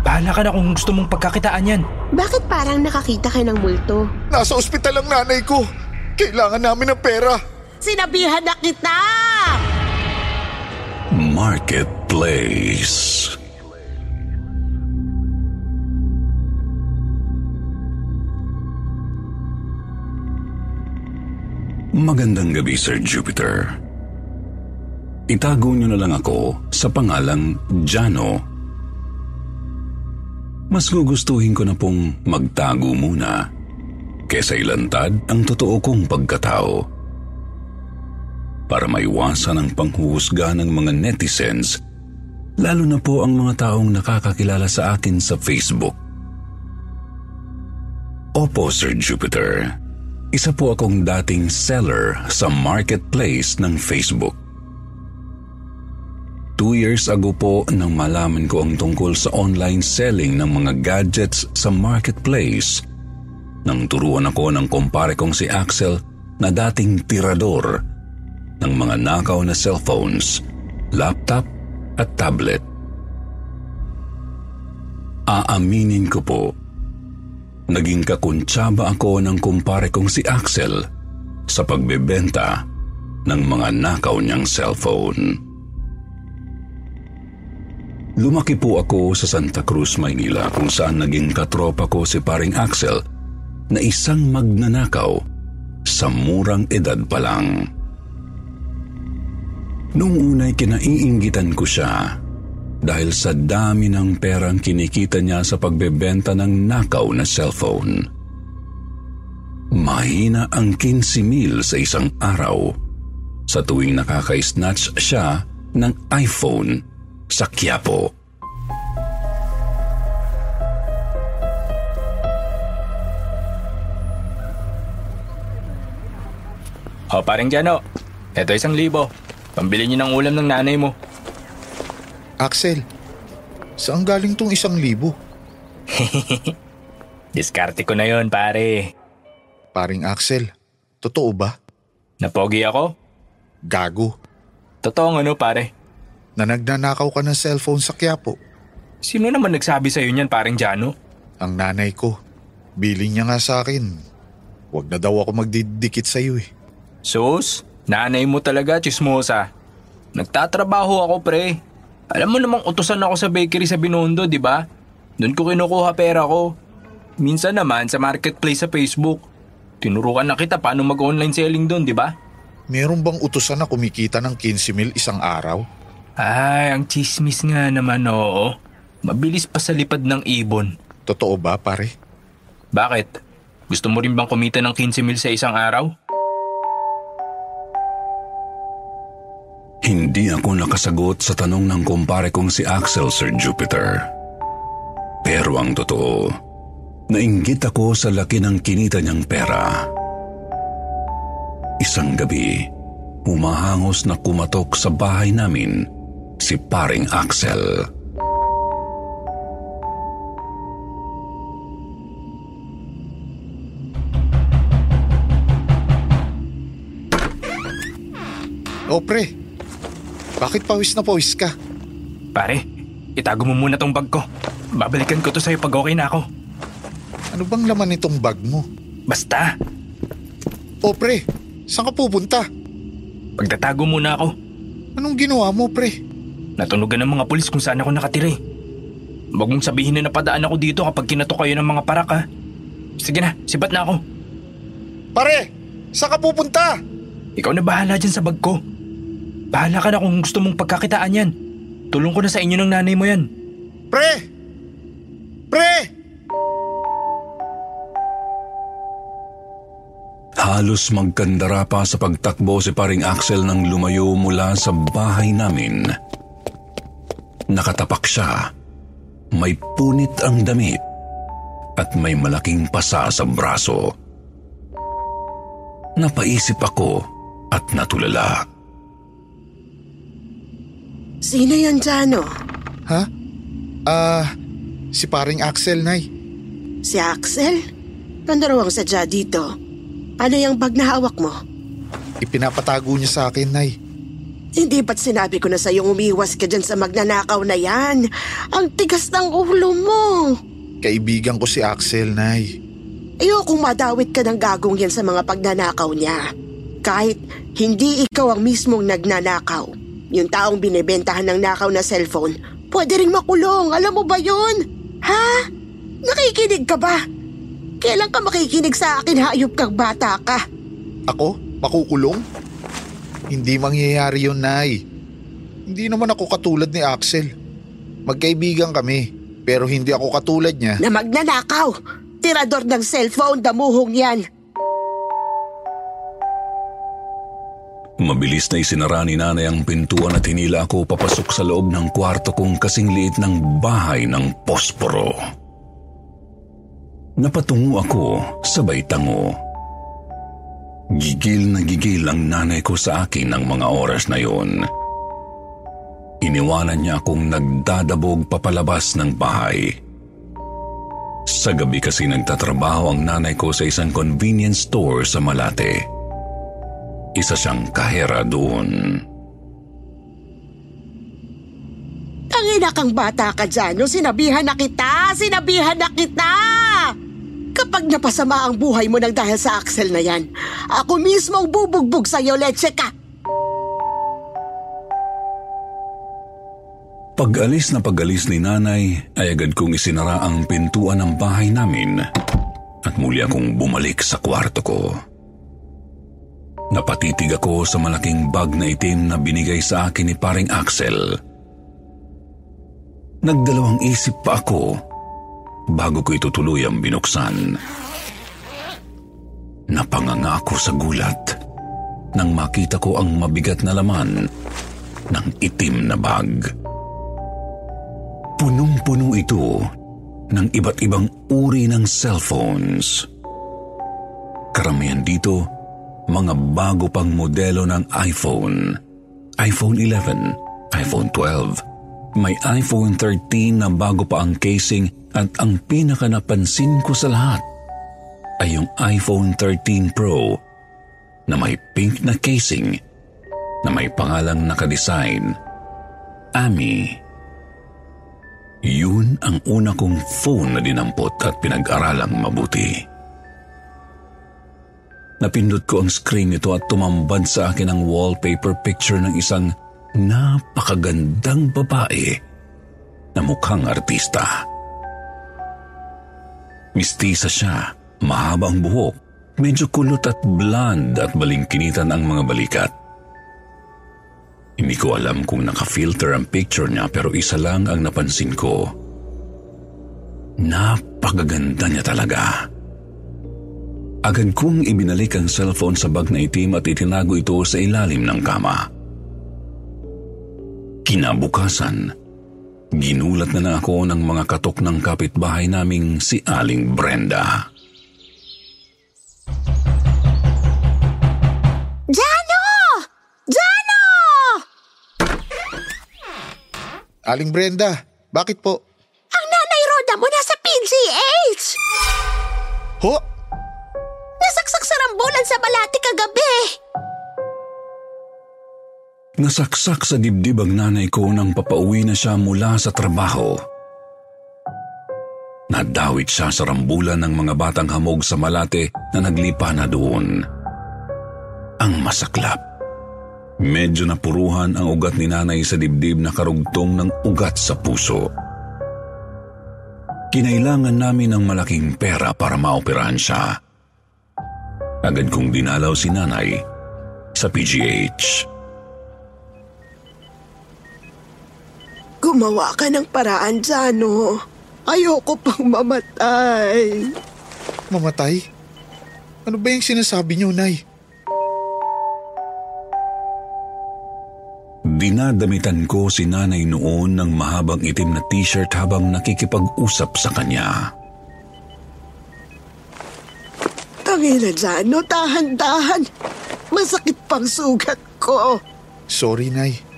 Bahala ka na kung gusto mong pagkakitaan yan. Bakit parang nakakita ka ng multo? Nasa ospital ang nanay ko. Kailangan namin ng pera. Sinabihan na kita! Marketplace. Magandang gabi, Sir Jupiter. Itago niyo na lang ako sa pangalang Jano. Mas gugustuhin ko na pong magtago muna kesa ilantad ang totoo kong pagkatao. Para maiwasan ang panghuhusga ng mga netizens, lalo na po ang mga taong nakakakilala sa akin sa Facebook. Opo, Sir Jupiter. Isa po akong dating seller sa marketplace ng Facebook. Two years ago po nang malaman ko ang tungkol sa online selling ng mga gadgets sa marketplace nang turuan ako ng kumpare kong si Axel na dating tirador ng mga nakaw na cellphones, laptop at tablet. Aaminin ko po, naging kakuntsaba ako ng kumpare kong si Axel sa pagbebenta ng mga nakaw niyang cellphone. Lumaki po ako sa Santa Cruz, Maynila kung saan naging katropa ko si paring Axel na isang magnanakaw sa murang edad pa lang. Noong unay kinaiinggitan ko siya dahil sa dami ng perang kinikita niya sa pagbebenta ng nakaw na cellphone. Mahina ang 15 mil sa isang araw sa tuwing nakaka-snatch siya ng iPhone sa Quiapo. O, parang Jano. Ito isang libo. Pambili niyo ng ulam ng nanay mo. Axel, saan galing tong isang libo? Diskarte ko na yon pare. Paring Axel, totoo ba? Napogi ako? Gago. Totoo ano pare? Na nagnanakaw ka ng cellphone sa Quiapo. Sino naman nagsabi sa'yo niyan paring Jano? Ang nanay ko. Biling niya nga sa akin. Huwag na daw ako magdidikit sa iyo eh. Sus, nanay mo talaga, chismosa. Nagtatrabaho ako, pre. Alam mo namang utusan ako sa bakery sa Binondo, di ba? Doon ko kinukuha pera ko. Minsan naman sa marketplace sa Facebook. Tinurukan na kita paano mag-online selling doon, di ba? Meron bang utusan na kumikita ng 15 mil isang araw? Ay, ang chismis nga naman, oo. Mabilis pa sa lipad ng ibon. Totoo ba, pare? Bakit? Gusto mo rin bang kumita ng 15 mil sa isang araw? Hindi ako nakasagot sa tanong ng kumpare kong si Axel, Sir Jupiter. Pero ang totoo, nainggit ako sa laki ng kinita niyang pera. Isang gabi, humahangos na kumatok sa bahay namin si paring Axel. O pre, bakit pawis na pawis ka? Pare, itago mo muna tong bag ko. Babalikan ko to sa'yo pag okay na ako. Ano bang laman nitong bag mo? Basta, O pre, saan ka pupunta? pagtatago muna ako. Anong ginawa mo pre? Natunugan ng mga pulis kung saan ako nakatira eh. Huwag mong sabihin na napadaan ako dito kapag kinatok kayo ng mga parak ha. Sige na, sibat na ako. Pare, saan ka pupunta? Ikaw na bahala dyan sa bag ko. Bahala ka na kung gusto mong pagkakitaan yan. Tulong ko na sa inyo ng nanay mo yan. Pre! Pre! Halos magkandara pa sa pagtakbo si paring Axel nang lumayo mula sa bahay namin. Nakatapak siya. May punit ang damit at may malaking pasa sa braso. Napaisip ako at natulala. Sino yan, Jano? Ha? Ah, si paring Axel, Nay. Si Axel? Ano raw ang sadya dito? Ano yung bag na hawak mo? Ipinapatago niya sa akin, Nay. Hindi ba't sinabi ko na sa'yo umiwas ka dyan sa magnanakaw na yan? Ang tigas ng ulo mo. Kaibigan ko si Axel, Nay. Ayokong madawit ka ng gagong yan sa mga pagnanakaw niya. Kahit hindi ikaw ang mismong nagnanakaw. Yung taong binibentahan ng nakaw na cellphone, pwede ring makulong. Alam mo ba yun? Ha? Nakikinig ka ba? Kailan ka makikinig sa akin hayop kang bata ka? Ako? Makukulong? Hindi mangyayari yun, Nay. Hindi naman ako katulad ni Axel. Magkaibigan kami, pero hindi ako katulad niya. Na magnanakaw! Tirador ng cellphone, damuhong yan. Mabilis na isinara ni nanay ang pintuan at hinila ako papasok sa loob ng kwarto kong kasing liit ng bahay ng posporo. Napatungo ako sabay tango. Gigil na gigil ang nanay ko sa akin ng mga oras na yon. Iniwanan niya akong nagdadabog papalabas ng bahay. Sa gabi kasi nagtatrabaho ang nanay ko sa isang convenience store sa Malate. Isa siyang kahera doon. Tangina kang bata ka dyan, no? Sinabihan na kita! Sinabihan na kita! Kapag napasama ang buhay mo nang dahil sa Axel na yan, ako mismo ang bubugbog sa'yo, leche ka! Pag-alis na pag-alis ni nanay ay agad kong isinara ang pintuan ng bahay namin at muli akong bumalik sa kwarto ko. Napatitig ako sa malaking bag na itim na binigay sa akin ni paring Axel. Nagdalawang isip pa ako bago ko ito tuluyang binuksan. Napanganga ako sa gulat nang makita ko ang mabigat na laman ng itim na bag. Punong-puno ito ng iba't ibang uri ng cellphones. Karamihan dito mga bago pang modelo ng iPhone. iPhone 11, iPhone 12, may iPhone 13 na bago pa ang casing at ang pinaka napansin ko sa lahat ay yung iPhone 13 Pro na may pink na casing na may pangalang nakadesign, Ami. Yun ang una kong phone na dinampot at pinag-aralang mabuti. Napindot ko ang screen nito at tumambad sa akin ang wallpaper picture ng isang napakagandang babae na mukhang artista. Mistisa siya, mahaba ang buhok, medyo kulot at blonde at balingkinitan ang mga balikat. Hindi ko alam kung naka-filter ang picture niya pero isa lang ang napansin ko. Napakaganda niya talaga. Agad kong ibinalik ang cellphone sa bag na itim at itinago ito sa ilalim ng kama. Kinabukasan, ginulat na lang ako ng mga katok ng kapitbahay naming si Aling Brenda. Jano! Jano! Aling Brenda, bakit po? Ang nanay Roda mo nasa PGH! Ho? Nasaksak sa rambulan sa balati kagabi! Nasaksak sa dibdib ang nanay ko nang papauwi na siya mula sa trabaho. Nadawit siya sa rambulan ng mga batang hamog sa Malate na naglipa na doon. Ang masaklap. Medyo napuruhan ang ugat ni nanay sa dibdib na karugtong ng ugat sa puso. Kinailangan namin ng malaking pera para maoperahan siya. Agad kong dinalaw si nanay sa PGH. Gumawa ka ng paraan, Jano. Ayoko pang mamatay. Mamatay? Ano ba yung sinasabi niyo, Nay? Dinadamitan ko si nanay noon ng mahabang itim na t-shirt habang nakikipag-usap sa kanya. Tangina dyan, no? Dahan-dahan. Masakit pang sugat ko. Sorry, Nay.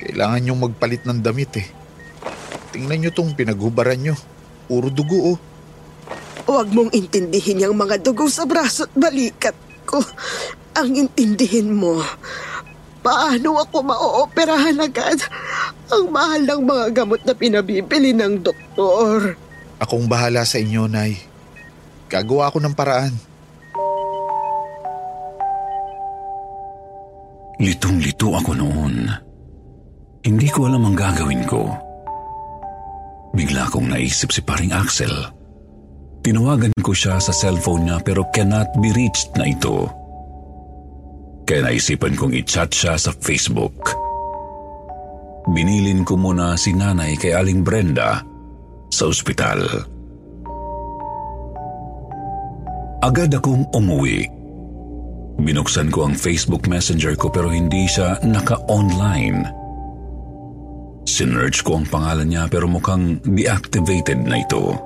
Kailangan niyong magpalit ng damit eh. Tingnan niyo tong pinaghubaran niyo. Puro dugo oh. Huwag mong intindihin yung mga dugo sa braso at balikat ko. Ang intindihin mo, paano ako maooperahan agad? Ang mahal ng mga gamot na pinabibili ng doktor. Akong bahala sa inyo, Nay. Gagawa ako ng paraan. Litong-lito ako noon. Hindi ko alam ang gagawin ko. Bigla kong naisip si paring Axel. Tinawagan ko siya sa cellphone niya pero cannot be reached na ito. Kaya naisipan kong i-chat siya sa Facebook. Binilin ko muna si nanay kay Aling Brenda sa ospital. Agad akong umuwi Binuksan ko ang Facebook Messenger ko pero hindi siya naka-online. Sinearch ko ang pangalan niya pero mukhang deactivated na ito.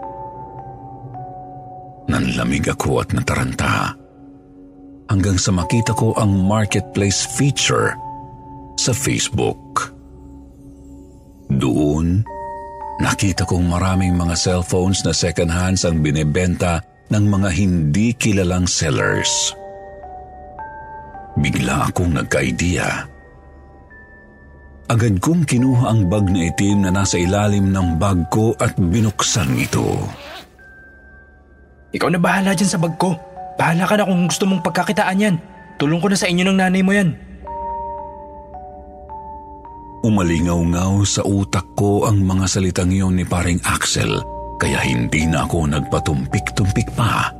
Nanlamig ako at nataranta. Hanggang sa makita ko ang marketplace feature sa Facebook. Doon, nakita kong maraming mga cellphones na second hands ang binebenta ng mga hindi kilalang sellers. Bigla akong nagka-idea. Agad kong kinuha ang bag na itim na nasa ilalim ng bag ko at binuksan ito. Ikaw na bahala dyan sa bag ko. Bahala ka na kung gusto mong pagkakitaan yan. Tulong ko na sa inyo ng nanay mo yan. Umalingaw-ngaw sa utak ko ang mga salitang iyon ni paring Axel kaya hindi na ako nagpatumpik-tumpik pa.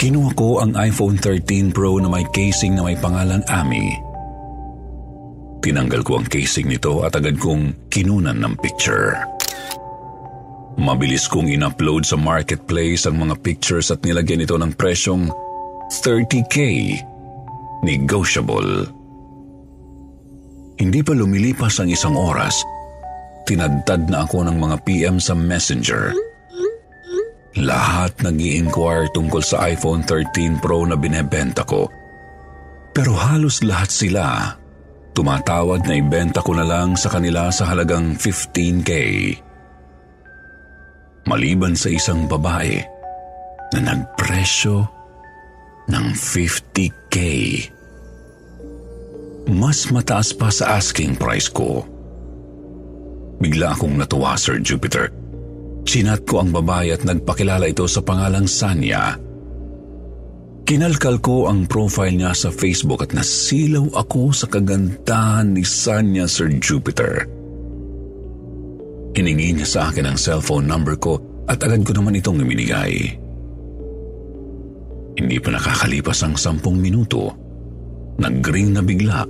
Kinuha ko ang iPhone 13 Pro na may casing na may pangalan Ami. Tinanggal ko ang casing nito at agad kong kinunan ng picture. Mabilis kong in-upload sa marketplace ang mga pictures at nilagyan ito ng presyong 30k. Negotiable. Hindi pa lumilipas ang isang oras, tinadtad na ako ng mga PM sa messenger. Lahat nag inquire tungkol sa iPhone 13 Pro na binebenta ko. Pero halos lahat sila tumatawag na ibenta ko na lang sa kanila sa halagang 15K. Maliban sa isang babae na nagpresyo ng 50K. Mas mataas pa sa asking price ko. Bigla akong natuwa, Sir Jupiter. Chinat ko ang babae at nagpakilala ito sa pangalang Sanya. Kinalkal ko ang profile niya sa Facebook at nasilaw ako sa kagandahan ni Sanya Sir Jupiter. Hiningi niya sa akin ang cellphone number ko at agad ko naman itong iminigay. Hindi pa nakakalipas ang sampung minuto, nag-ring na bigla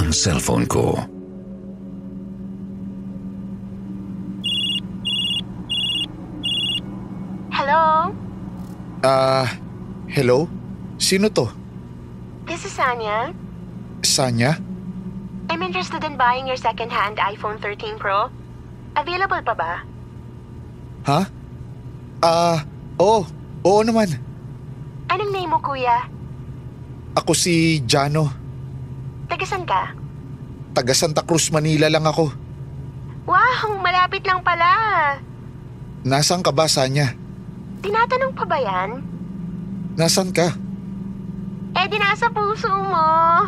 ang cellphone ko. Hello? Ah, hello? Sino to? This is Sanya. Sanya? I'm interested in buying your second-hand iPhone 13 Pro. Available pa ba? Ha? Ah, oo. Oo naman. Anong name mo, kuya? Ako si Jano. Tagasan ka? Taga Santa Cruz, Manila lang ako. Wow, malapit lang pala. Nasaan ka ba, Sanya? Tinatanong pa ba yan? Nasaan ka? Eh, di nasa puso mo.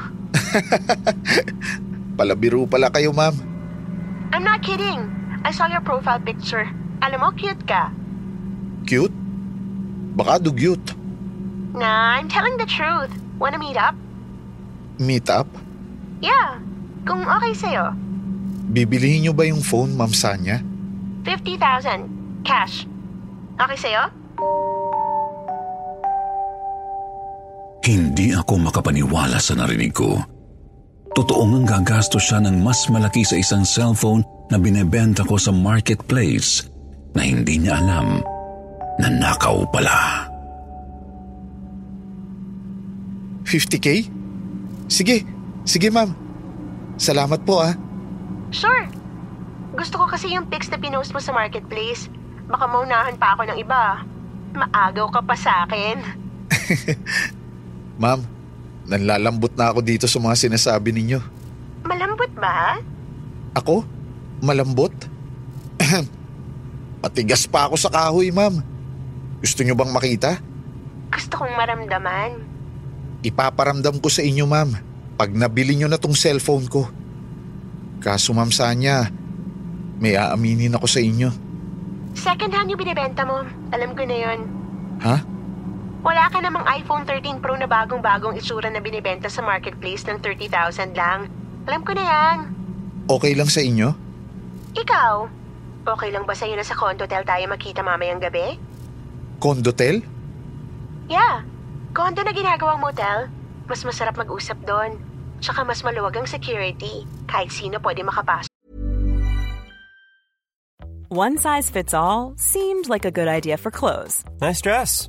Palabiro pala kayo, ma'am. I'm not kidding. I saw your profile picture. Alam mo, cute ka. Cute? Baka dugyot. Nah, I'm telling the truth. Wanna meet up? Meet up? Yeah, kung okay sa'yo. Bibilihin niyo ba yung phone, ma'am Sanya? 50,000. Cash. Okay sa'yo? Hindi ako makapaniwala sa narinig ko. Totoong ang gagastos siya ng mas malaki sa isang cellphone na binebenta ko sa marketplace na hindi niya alam na nakaw pala. 50k? Sige, sige ma'am. Salamat po ah. Sure. Gusto ko kasi yung pics na pinost mo sa marketplace. Baka maunahan pa ako ng iba. Maagaw ka pa sa akin. Ma'am, nanlalambot na ako dito sa mga sinasabi ninyo. Malambot ba? Ako? Malambot? Matigas pa ako sa kahoy, ma'am. Gusto nyo bang makita? Gusto kong maramdaman. Ipaparamdam ko sa inyo, ma'am. Pag nabili nyo na tong cellphone ko. Kaso, ma'am Sanya, may aaminin ako sa inyo. Second hand yung binibenta mo. Alam ko na yon. Ha? Wala ka namang iPhone 13 Pro na bagong-bagong itsura na binibenta sa marketplace ng 30,000 lang. Alam ko na yan. Okay lang sa inyo? Ikaw, okay lang ba sa'yo na sa condotel tayo makita mamayang gabi? Condotel? Yeah, condo na ginagawang motel. Mas masarap mag-usap doon. Tsaka mas maluwag ang security. Kahit sino pwede makapasok. One size fits all seemed like a good idea for clothes Nice dress.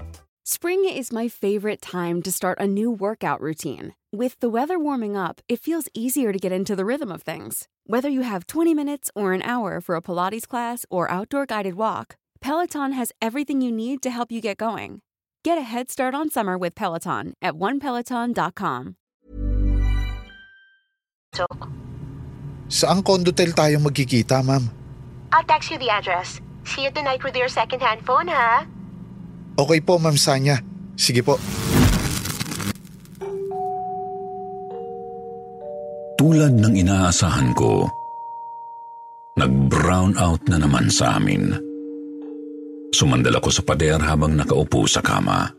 Spring is my favorite time to start a new workout routine. With the weather warming up, it feels easier to get into the rhythm of things. Whether you have 20 minutes or an hour for a Pilates class or outdoor guided walk, Peloton has everything you need to help you get going. Get a head start on summer with Peloton at onepeloton.com. Saang condotel tayo magkikita, ma'am? I'll text you the address. See you tonight with your second-hand phone, ha? Okay po, ma'am Sanya. Sige po. Tulad ng inaasahan ko, nag-brown out na naman sa amin. Sumandal ako sa pader habang nakaupo sa kama.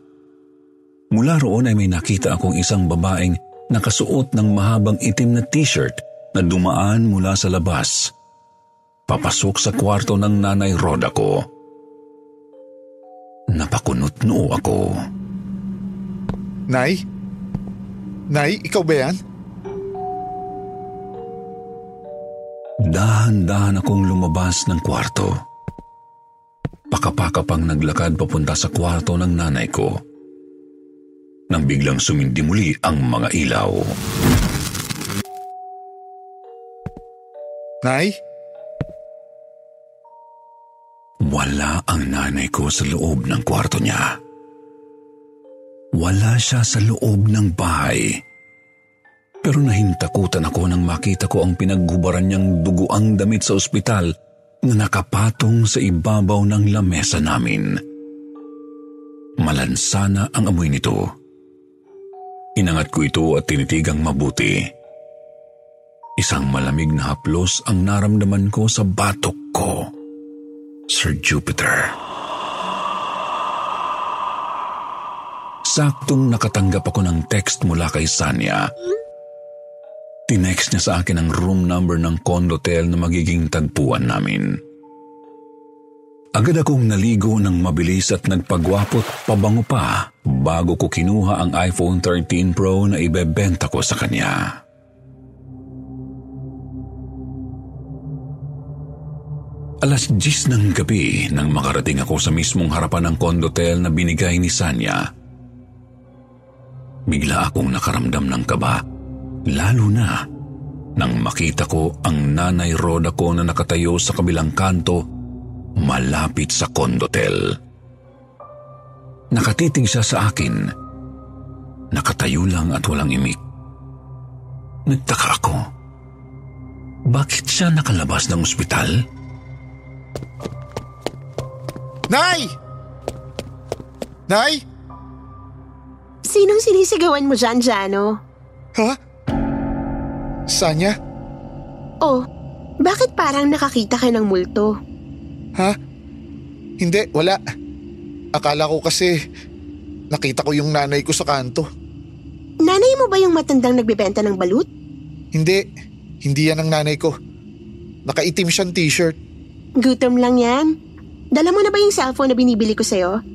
Mula roon ay may nakita akong isang babaeng nakasuot ng mahabang itim na t-shirt na dumaan mula sa labas. Papasok sa kwarto ng nanay Roda ko. Napakunot noo ako. Nay? Nay, ikaw ba yan? Dahan-dahan akong lumabas ng kwarto. Pakapakapang naglakad papunta sa kwarto ng nanay ko. Nang biglang sumindi muli ang mga ilaw. Nay? Wala ang nanay ko sa loob ng kwarto niya. Wala siya sa loob ng bahay. Pero nahintakutan ako nang makita ko ang pinaggubaran niyang duguang damit sa ospital na nakapatong sa ibabaw ng lamesa namin. Malansana ang amoy nito. Inangat ko ito at tinitigang mabuti. Isang malamig na haplos ang naramdaman ko sa batok ko. Sir Jupiter. Saktong nakatanggap ako ng text mula kay Sanya. Tinext niya sa akin ang room number ng condotel na magiging tagpuan namin. Agad akong naligo ng mabilis at nagpagwapot pabango pa bago ko kinuha ang iPhone 13 Pro na ibebenta ko sa kanya. Alas 10 ng gabi nang makarating ako sa mismong harapan ng condotel na binigay ni Sanya. Bigla akong nakaramdam ng kaba, lalo na nang makita ko ang nanay Roda ko na nakatayo sa kabilang kanto malapit sa condotel. Nakatitig siya sa akin. Nakatayo lang at walang imik. Nagtaka ako. Bakit siya nakalabas ng ospital? Nay! Nay? Sinong sinisigawan mo dyan, Jano? Ha? Sanya? Oh, bakit parang nakakita ka ng multo? Ha? Hindi, wala. Akala ko kasi nakita ko yung nanay ko sa kanto. Nanay mo ba yung matandang nagbebenta ng balut? Hindi, hindi yan ang nanay ko. Nakaitim siyang t-shirt. Gutom lang yan. Dala mo na ba yung cellphone na binibili ko sa'yo?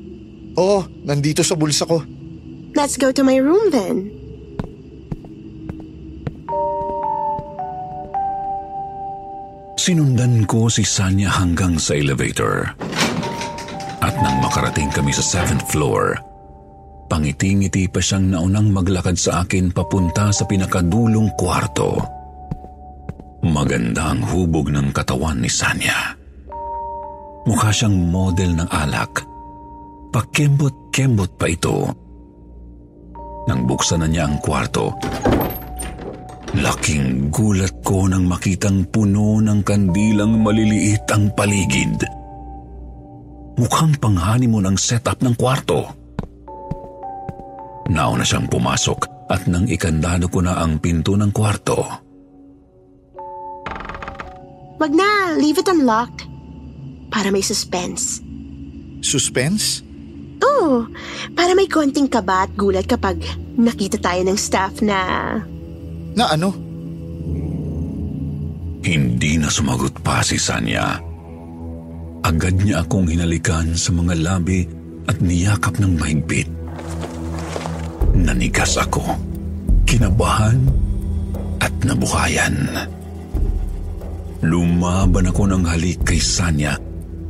Oo, nandito sa bulsa ko. Let's go to my room then. Sinundan ko si Sanya hanggang sa elevator. At nang makarating kami sa seventh floor, pangiti-ngiti pa siyang naunang maglakad sa akin papunta sa pinakadulong kwarto. Maganda ang hubog ng katawan ni Sanya. Mukha siyang model ng alak. Pakembot-kembot pa ito. Nang buksan na niya ang kwarto, laking gulat ko nang makitang puno ng kandilang maliliit ang paligid. Mukhang panghanimon ang setup ng kwarto. Nauna siyang pumasok at nang ikandado ko na ang pinto ng kwarto. Wag na, leave it unlocked. Para may suspense. Suspense? Oo, para may konting kaba at gulat kapag nakita tayo ng staff na... Na ano? Hindi na sumagot pa si Sanya. Agad niya akong hinalikan sa mga labi at niyakap ng mahigpit. Nanigas ako, kinabahan at nabuhayan. Lumaban ako ng halik kay Sanya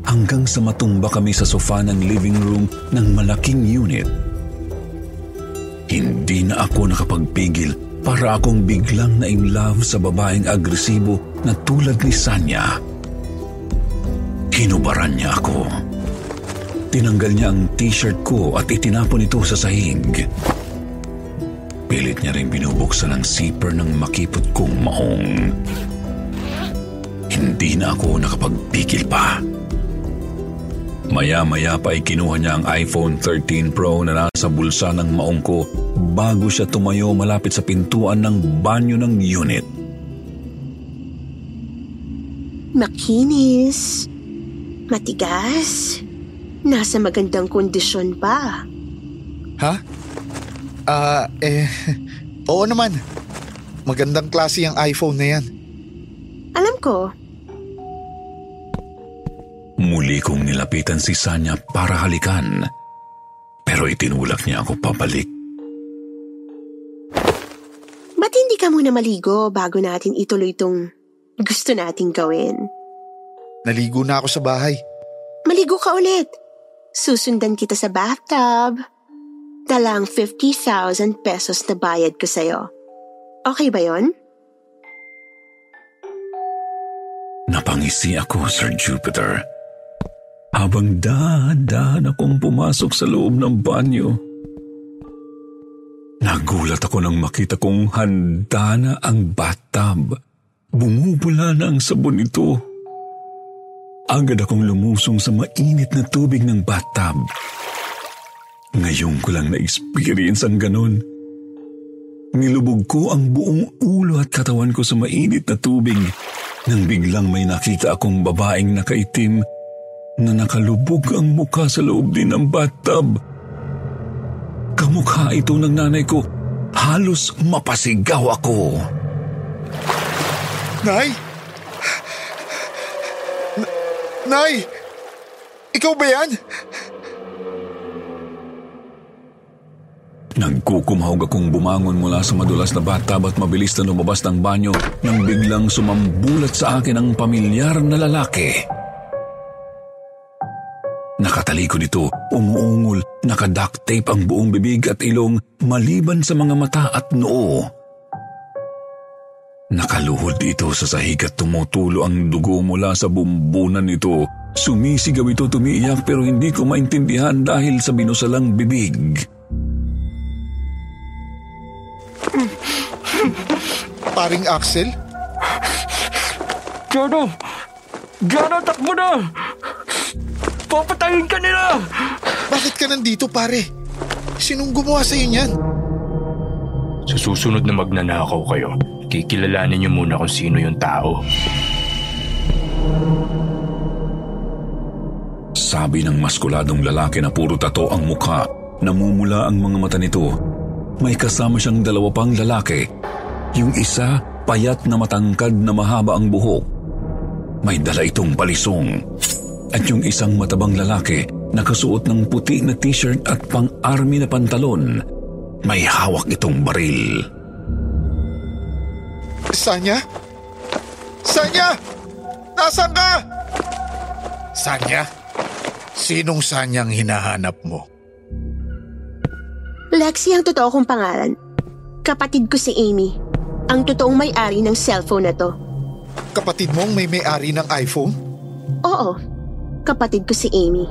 hanggang sa matumba kami sa sofa ng living room ng malaking unit. Hindi na ako nakapagpigil para akong biglang na in love sa babaeng agresibo na tulad ni Sanya. Hinubaran niya ako. Tinanggal niya ang t-shirt ko at itinapon ito sa sahig. Pilit niya rin binubuksan ang zipper ng makipot kong maong. Hindi na ako nakapagpigil pa. Maya-maya pa ay kinuha niya ang iPhone 13 Pro na nasa bulsa ng maong ko bago siya tumayo malapit sa pintuan ng banyo ng unit. Makinis. Matigas. Nasa magandang kondisyon pa. Ha? Ah, eh, oo naman. Magandang klase ang iPhone na yan. Alam ko, Muli kong nilapitan si Sanya para halikan. Pero itinulak niya ako pabalik. ba't hindi ka muna maligo bago natin ituloy itong gusto nating gawin? Naligo na ako sa bahay. Maligo ka ulit. Susundan kita sa bathtub. Dalang 50,000 pesos na bayad ko sa'yo. Okay ba yon? Napangisi ako, Sir Jupiter. Habang dahan-dahan akong pumasok sa loob ng banyo. Nagulat ako nang makita kong handa na ang bathtub. Bumubula na ang sabon nito. Agad akong lumusong sa mainit na tubig ng bathtub. Ngayon ko lang na-experience ang ganon. Nilubog ko ang buong ulo at katawan ko sa mainit na tubig nang biglang may nakita akong babaeng nakaitim na nakalubog ang mukha sa loob din ng bathtub. Kamukha ito ng nanay ko. Halos mapasigaw ako. Nay! N- Nay! Ikaw ba yan? Nagkukumahog akong bumangon mula sa madulas na bathtub at mabilis na lumabas ng banyo nang biglang sumambulat sa akin ang pamilyar na lalaki. Nakatalikod ito, umuungol, nakaduct tape ang buong bibig at ilong maliban sa mga mata at noo. Nakaluhod ito sa sahig at tumutulo ang dugo mula sa bumbunan nito. Sumisigaw ito tumiiyak pero hindi ko maintindihan dahil sa binusalang bibig. Paring Axel? Jano! Jano, takbo na! Papatayin ka nila! Bakit ka nandito pare? Sinong gumawa sa'yo niyan? Sa susunod na magnanakaw kayo, kikilalanin niyo muna kung sino yung tao. Sabi ng maskuladong lalaki na puro tato ang mukha, namumula ang mga mata nito. May kasama siyang dalawa pang lalaki. Yung isa, payat na matangkad na mahaba ang buhok. may dala itong balisong. At yung isang matabang lalaki, nakasuot ng puti na t-shirt at pang-army na pantalon, may hawak itong baril. Sanya? Sanya! Nasaan ka? Sanya? Sinong Sanyang hinahanap mo? Lexi ang totoo kong pangalan. Kapatid ko si Amy. Ang totoong may-ari ng cellphone na to. Kapatid mong may may-ari ng iPhone? Oo, kapatid ko si Amy.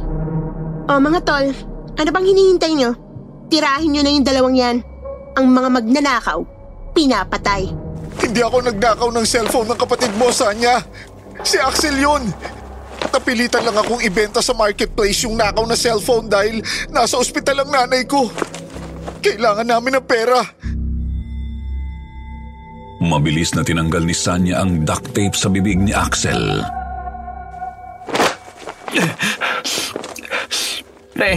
O mga tol, ano bang hinihintay nyo? Tirahin nyo na yung dalawang yan. Ang mga magnanakaw, pinapatay. Hindi ako nagnakaw ng cellphone ng kapatid mo, Sanya. Si Axel yun. Napilitan lang akong ibenta sa marketplace yung nakaw na cellphone dahil nasa ospital ang nanay ko. Kailangan namin ng pera. Mabilis na tinanggal ni Sanya ang duct tape sa bibig ni Axel. Pre,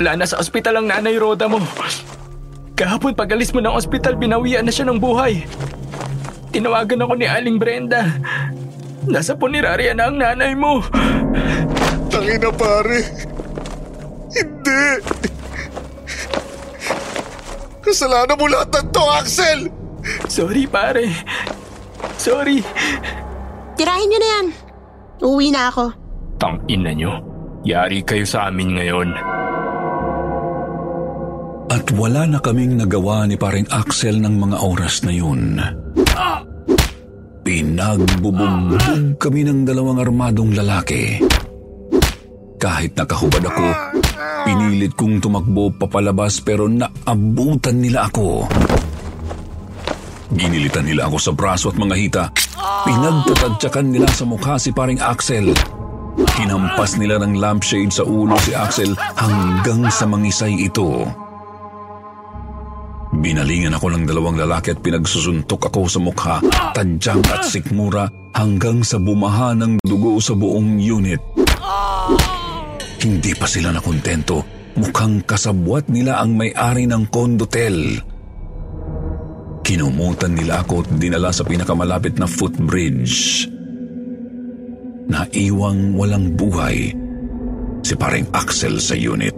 wala na sa ospital ang nanay Roda mo. Kahapon pagalis mo ng ospital, binawian na siya ng buhay. Tinawagan ako ni Aling Brenda. Nasa punerarya na ang nanay mo. Tangina pare. Hindi. Kasalanan mo lahat ng to, Axel! Sorry pare. Sorry. Tirahin nyo na yan. Uwi na ako. Tang ina nyo. Yari kayo sa amin ngayon. At wala na kaming nagawa ni paring Axel ng mga oras na yun. Pinagbubugbog kami ng dalawang armadong lalaki. Kahit nakahubad ako, pinilit kong tumakbo papalabas pero naabutan nila ako. Ginilitan nila ako sa braso at mga hita. Pinagtatadyakan nila sa mukha si paring Axel. Hinampas nila ng lampshade sa ulo si Axel hanggang sa mangisay ito. Binalingan ako ng dalawang lalaki at pinagsusuntok ako sa mukha, tadyang at sikmura hanggang sa bumaha ng dugo sa buong unit. Hindi pa sila nakontento. Mukhang kasabwat nila ang may-ari ng kondotel. Kinumutan nila ako at dinala sa pinakamalapit na footbridge. Naiwang walang buhay si paring Axel sa unit.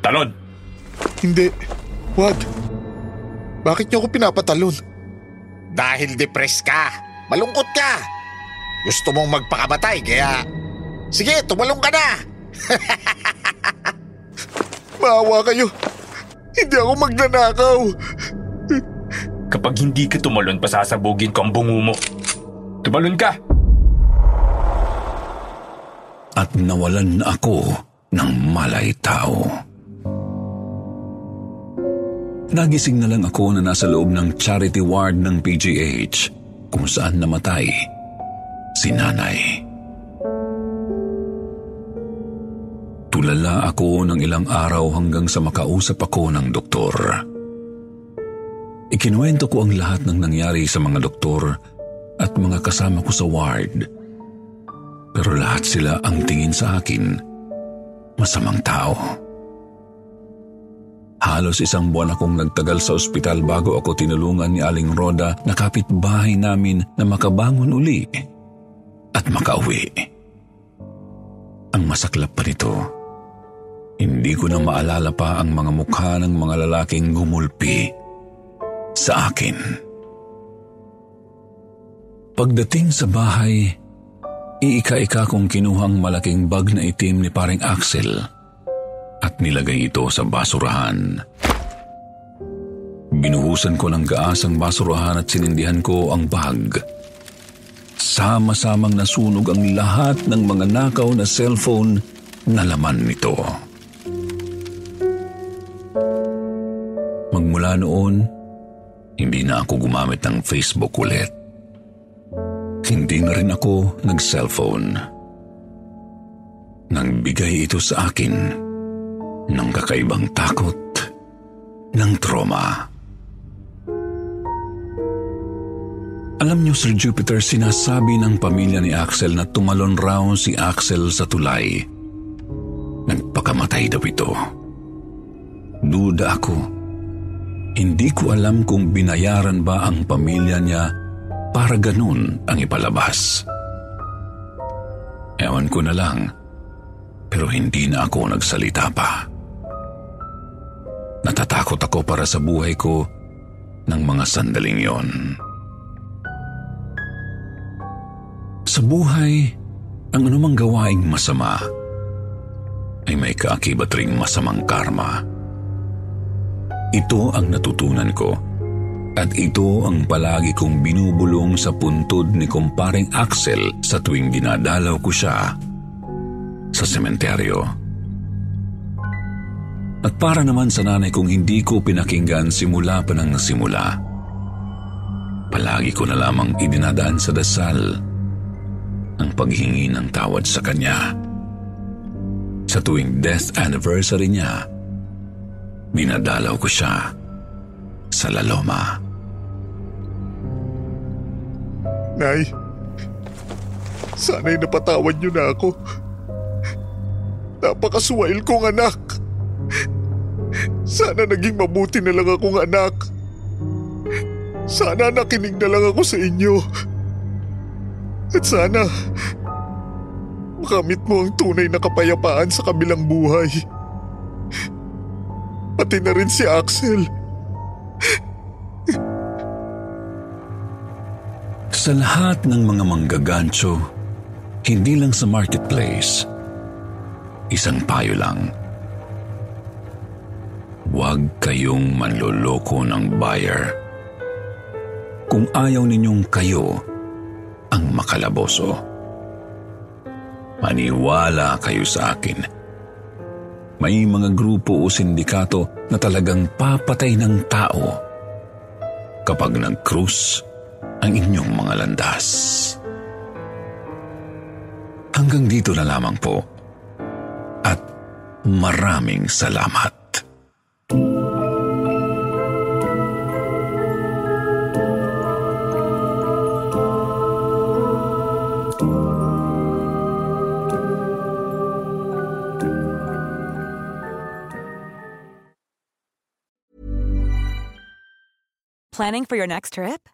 Talon! Hindi. Wag. Bakit niyo ako pinapatalon? Dahil depressed ka. Malungkot ka. Gusto mong magpakamatay kaya... Sige, tumalong ka na. Maawa kayo. Hindi ako magnanakaw. Kapag hindi ka tumalon, pasasabugin ko ang bungo mo. Tumalon ka! At nawalan na ako ng malay tao. Nagising na lang ako na nasa loob ng charity ward ng PGH kung saan namatay si nanay. Tulala ako ng ilang araw hanggang sa makausap ako ng doktor. Ikinuwento ko ang lahat ng nangyari sa mga doktor at mga kasama ko sa ward. Pero lahat sila ang tingin sa akin, masamang tao. Halos isang buwan akong nagtagal sa ospital bago ako tinulungan ni Aling Roda na kapitbahay namin na makabangon uli at makauwi. Ang masaklap pa nito, hindi ko na maalala pa ang mga mukha ng mga lalaking gumulpi sa akin. Pagdating sa bahay, iika-ika kong kinuhang malaking bag na itim ni paring Axel at nilagay ito sa basurahan. Binuhusan ko ng gaas ang basurahan at sinindihan ko ang bag. Sama-samang nasunog ang lahat ng mga nakaw na cellphone na laman nito. Magmula noon, hindi na ako gumamit ng Facebook ulit. Hindi na rin ako nag-cellphone. Nang bigay ito sa akin ng kakaibang takot ng trauma. Alam niyo, Sir Jupiter, sinasabi ng pamilya ni Axel na tumalon raw si Axel sa tulay. Nagpakamatay daw ito. Duda ako. Hindi ko alam kung binayaran ba ang pamilya niya para ganun ang ipalabas. Ewan ko na lang, pero hindi na ako nagsalita pa. Natatakot ako para sa buhay ko ng mga sandaling yon. Sa buhay, ang anumang gawaing masama ay may kaakibat ring masamang karma. Ito ang natutunan ko at ito ang palagi kong binubulong sa puntod ni kumparing Axel sa tuwing dinadalaw ko siya sa sementeryo. At para naman sa nanay kong hindi ko pinakinggan simula pa ng simula, palagi ko na lamang idinadaan sa dasal ang paghingi ng tawad sa kanya. Sa tuwing death anniversary niya, dinadalaw ko siya sa laloma. Nay, sana'y napatawad niyo na ako. Napakaswail kong anak. Sana naging mabuti na lang akong anak. Sana nakinig na lang ako sa inyo. At sana makamit mo ang tunay na kapayapaan sa kabilang buhay. Pati na rin si Axel. Sa lahat ng mga manggagancho, hindi lang sa marketplace, isang payo lang. Huwag kayong manloloko ng buyer. Kung ayaw ninyong kayo ang makalaboso. Maniwala kayo sa akin. May mga grupo o sindikato na talagang papatay ng tao kapag nag-cruise ang inyong mga landas. Hanggang dito na lamang po at maraming salamat. Planning for your next trip?